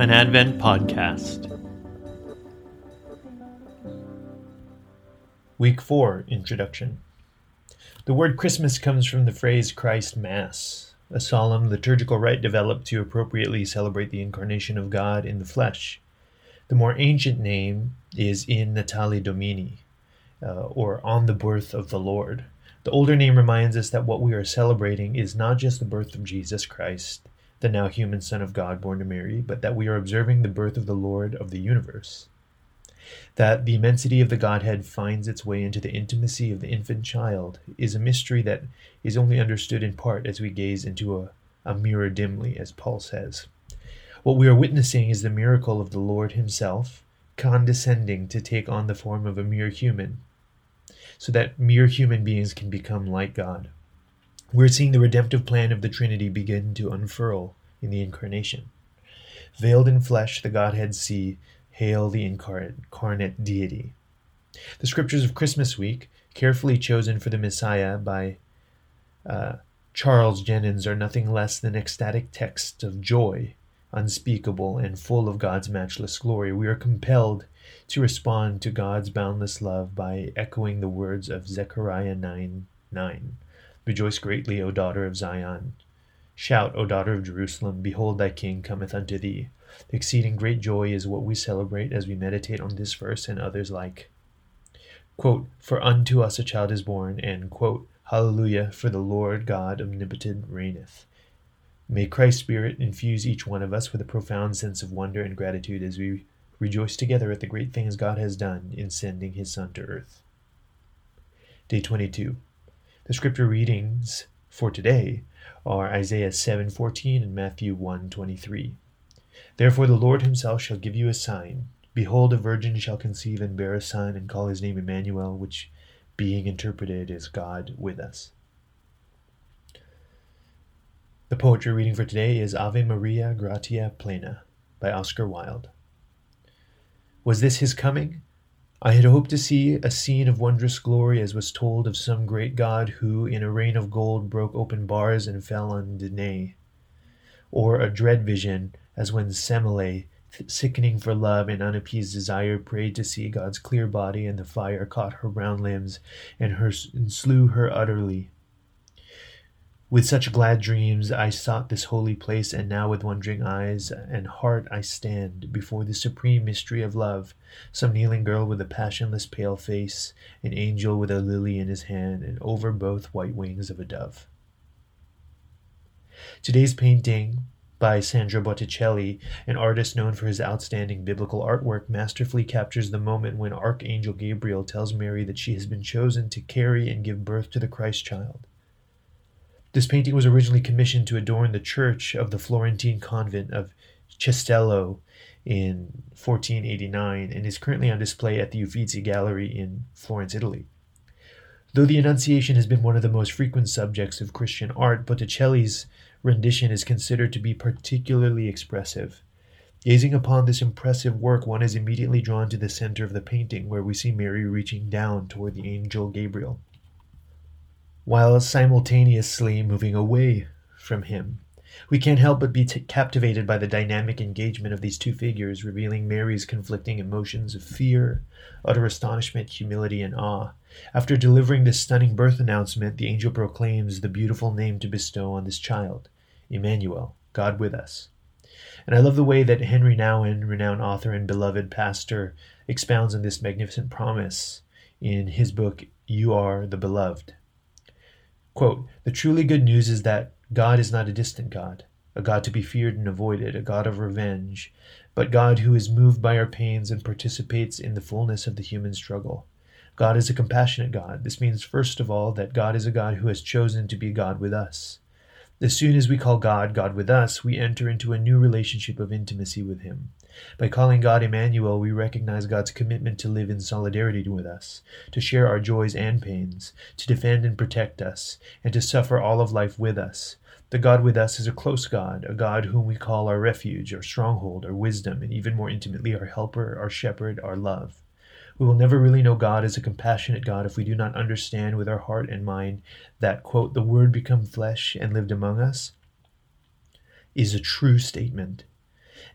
An Advent Podcast. Week 4 Introduction. The word Christmas comes from the phrase Christ Mass, a solemn liturgical rite developed to appropriately celebrate the incarnation of God in the flesh. The more ancient name is In Natale Domini, uh, or On the Birth of the Lord. The older name reminds us that what we are celebrating is not just the birth of Jesus Christ, the now human Son of God born to Mary, but that we are observing the birth of the Lord of the universe. That the immensity of the Godhead finds its way into the intimacy of the infant child is a mystery that is only understood in part as we gaze into a, a mirror dimly, as Paul says. What we are witnessing is the miracle of the Lord Himself condescending to take on the form of a mere human, so that mere human beings can become like God. We're seeing the redemptive plan of the Trinity begin to unfurl in the Incarnation. Veiled in flesh, the Godhead see, hail the incarnate deity. The scriptures of Christmas week, carefully chosen for the Messiah by uh, Charles Jennens, are nothing less than ecstatic texts of joy, unspeakable and full of God's matchless glory. We are compelled to respond to God's boundless love by echoing the words of Zechariah 9 9. Rejoice greatly, O daughter of Zion. Shout, O daughter of Jerusalem, behold, thy king cometh unto thee. Exceeding great joy is what we celebrate as we meditate on this verse and others like. Quote, For unto us a child is born, and, quote, Hallelujah, for the Lord God omnipotent reigneth. May Christ's Spirit infuse each one of us with a profound sense of wonder and gratitude as we rejoice together at the great things God has done in sending his Son to earth. Day 22. The scripture readings for today are Isaiah 7:14 and Matthew 1:23. Therefore the Lord himself shall give you a sign: behold a virgin shall conceive and bear a son and call his name Emmanuel, which being interpreted is God with us. The poetry reading for today is Ave Maria Gratia Plena by Oscar Wilde. Was this his coming? I had hoped to see a scene of wondrous glory as was told of some great god who, in a rain of gold, broke open bars and fell on Danae. Or a dread vision, as when Semele, sickening for love and unappeased desire, prayed to see God's clear body, and the fire caught her brown limbs and, her, and slew her utterly. With such glad dreams I sought this holy place, and now with wondering eyes and heart I stand before the supreme mystery of love. Some kneeling girl with a passionless pale face, an angel with a lily in his hand, and over both white wings of a dove. Today's painting by Sandro Botticelli, an artist known for his outstanding biblical artwork, masterfully captures the moment when Archangel Gabriel tells Mary that she has been chosen to carry and give birth to the Christ child. This painting was originally commissioned to adorn the church of the Florentine convent of Cestello in 1489 and is currently on display at the Uffizi Gallery in Florence, Italy. Though the Annunciation has been one of the most frequent subjects of Christian art, Botticelli's rendition is considered to be particularly expressive. Gazing upon this impressive work, one is immediately drawn to the center of the painting, where we see Mary reaching down toward the angel Gabriel while simultaneously moving away from him. We can't help but be t- captivated by the dynamic engagement of these two figures, revealing Mary's conflicting emotions of fear, utter astonishment, humility, and awe. After delivering this stunning birth announcement, the angel proclaims the beautiful name to bestow on this child Emmanuel, God with us. And I love the way that Henri Nouwen, renowned author and beloved pastor, expounds on this magnificent promise in his book, You Are the Beloved. Quote, the truly good news is that God is not a distant God, a God to be feared and avoided, a God of revenge, but God who is moved by our pains and participates in the fullness of the human struggle. God is a compassionate God. This means, first of all, that God is a God who has chosen to be God with us. As soon as we call God God with us, we enter into a new relationship of intimacy with Him. By calling God Emmanuel, we recognize God's commitment to live in solidarity with us, to share our joys and pains, to defend and protect us, and to suffer all of life with us. The God with us is a close God, a God whom we call our refuge, our stronghold, our wisdom, and even more intimately, our helper, our shepherd, our love. We will never really know God as a compassionate God if we do not understand with our heart and mind that, quote, the Word become flesh and lived among us is a true statement.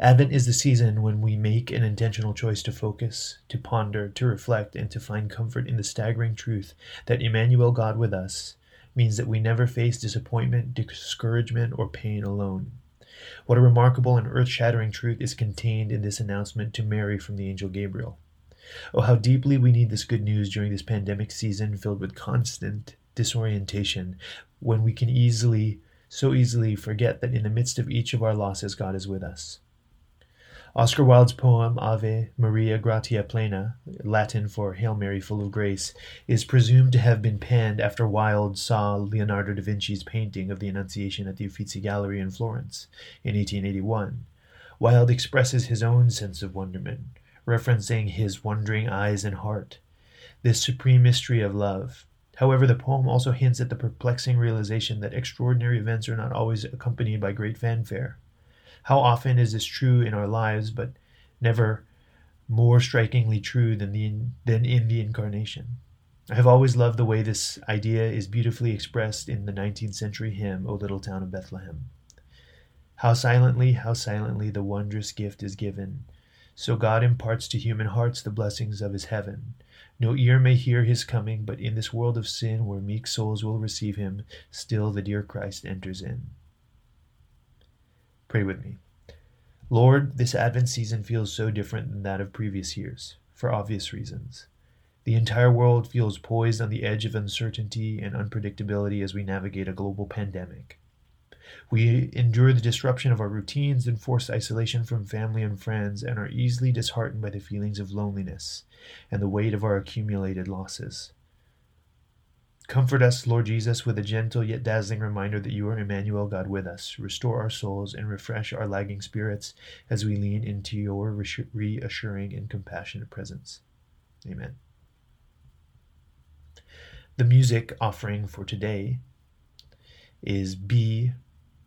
Advent is the season when we make an intentional choice to focus, to ponder, to reflect, and to find comfort in the staggering truth that Emmanuel, God with us, means that we never face disappointment, discouragement, or pain alone. What a remarkable and earth shattering truth is contained in this announcement to Mary from the angel Gabriel. Oh, how deeply we need this good news during this pandemic season filled with constant disorientation, when we can easily, so easily, forget that in the midst of each of our losses, God is with us. Oscar Wilde's poem Ave Maria Gratia Plena, Latin for Hail Mary full of grace, is presumed to have been penned after Wilde saw Leonardo da Vinci's painting of the Annunciation at the Uffizi Gallery in Florence in 1881. Wilde expresses his own sense of wonderment, referencing his wondering eyes and heart, this supreme mystery of love. However, the poem also hints at the perplexing realization that extraordinary events are not always accompanied by great fanfare. How often is this true in our lives, but never more strikingly true than, the, than in the Incarnation? I have always loved the way this idea is beautifully expressed in the 19th century hymn, O Little Town of Bethlehem. How silently, how silently the wondrous gift is given. So God imparts to human hearts the blessings of his heaven. No ear may hear his coming, but in this world of sin, where meek souls will receive him, still the dear Christ enters in. Pray with me. Lord, this Advent season feels so different than that of previous years, for obvious reasons. The entire world feels poised on the edge of uncertainty and unpredictability as we navigate a global pandemic. We endure the disruption of our routines and forced isolation from family and friends and are easily disheartened by the feelings of loneliness and the weight of our accumulated losses. Comfort us, Lord Jesus, with a gentle yet dazzling reminder that you are Emmanuel, God with us. Restore our souls and refresh our lagging spirits as we lean into your reassuring and compassionate presence. Amen. The music offering for today is Be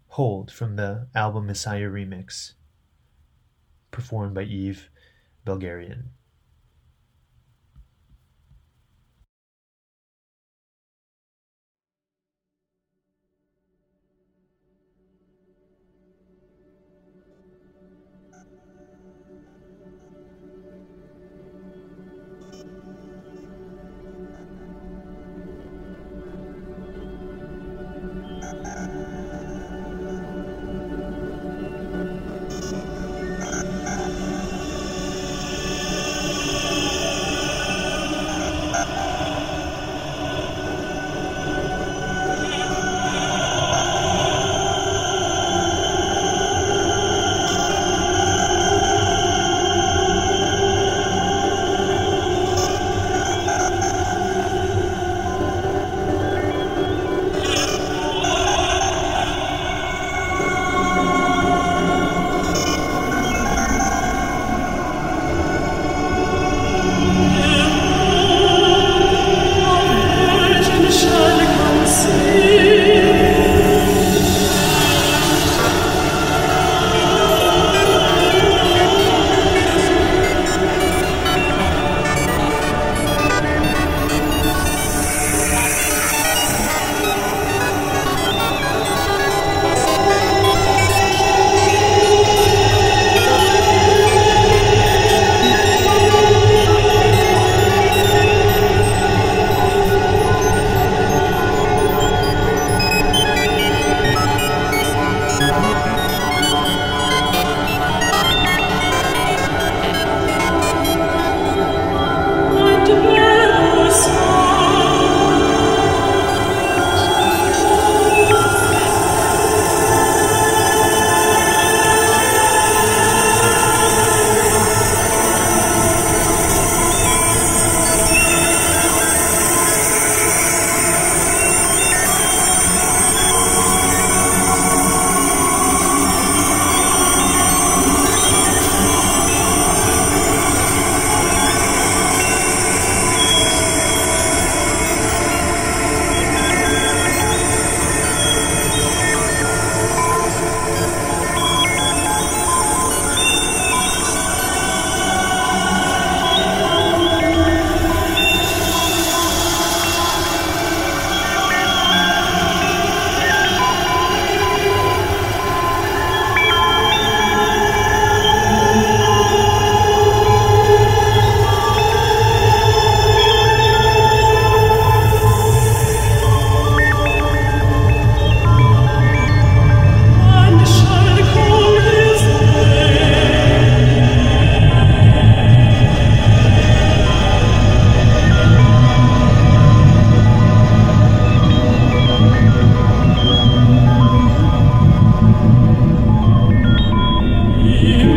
Hold from the album Messiah Remix, performed by Eve Belgarian. you.